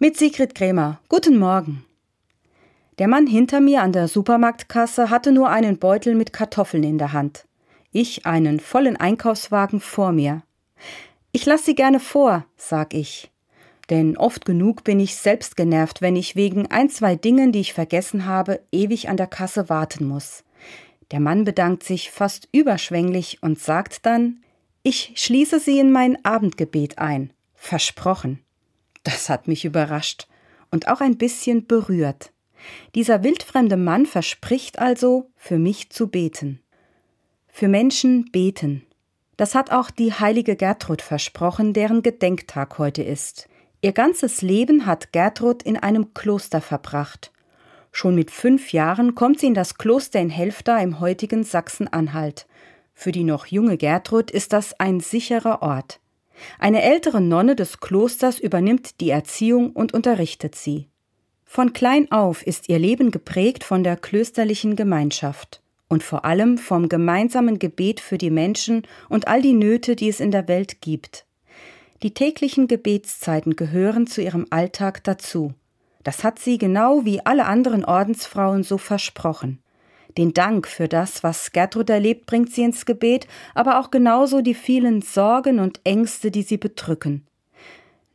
Mit Sigrid Krämer. Guten Morgen. Der Mann hinter mir an der Supermarktkasse hatte nur einen Beutel mit Kartoffeln in der Hand. Ich einen vollen Einkaufswagen vor mir. Ich lass Sie gerne vor, sag ich. Denn oft genug bin ich selbst genervt, wenn ich wegen ein, zwei Dingen, die ich vergessen habe, ewig an der Kasse warten muss. Der Mann bedankt sich fast überschwänglich und sagt dann, ich schließe Sie in mein Abendgebet ein. Versprochen. Das hat mich überrascht und auch ein bisschen berührt. Dieser wildfremde Mann verspricht also, für mich zu beten. Für Menschen beten. Das hat auch die heilige Gertrud versprochen, deren Gedenktag heute ist. Ihr ganzes Leben hat Gertrud in einem Kloster verbracht. Schon mit fünf Jahren kommt sie in das Kloster in Helfta im heutigen Sachsen-Anhalt. Für die noch junge Gertrud ist das ein sicherer Ort. Eine ältere Nonne des Klosters übernimmt die Erziehung und unterrichtet sie. Von klein auf ist ihr Leben geprägt von der klösterlichen Gemeinschaft und vor allem vom gemeinsamen Gebet für die Menschen und all die Nöte, die es in der Welt gibt. Die täglichen Gebetszeiten gehören zu ihrem Alltag dazu. Das hat sie genau wie alle anderen Ordensfrauen so versprochen. Den Dank für das, was Gertrud erlebt, bringt sie ins Gebet, aber auch genauso die vielen Sorgen und Ängste, die sie bedrücken.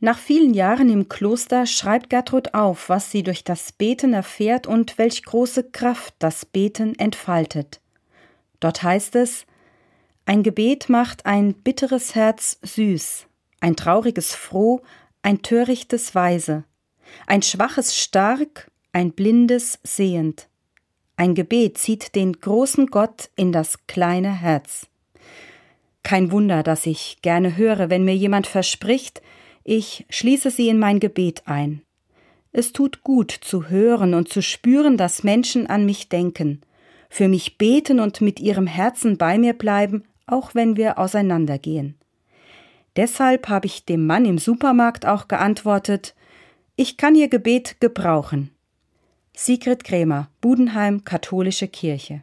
Nach vielen Jahren im Kloster schreibt Gertrud auf, was sie durch das Beten erfährt und welch große Kraft das Beten entfaltet. Dort heißt es Ein Gebet macht ein bitteres Herz süß, ein trauriges froh, ein törichtes weise, ein schwaches stark, ein blindes sehend. Ein Gebet zieht den großen Gott in das kleine Herz. Kein Wunder, dass ich gerne höre, wenn mir jemand verspricht, ich schließe sie in mein Gebet ein. Es tut gut zu hören und zu spüren, dass Menschen an mich denken, für mich beten und mit ihrem Herzen bei mir bleiben, auch wenn wir auseinandergehen. Deshalb habe ich dem Mann im Supermarkt auch geantwortet, ich kann Ihr Gebet gebrauchen. Sigrid Krämer, Budenheim, Katholische Kirche.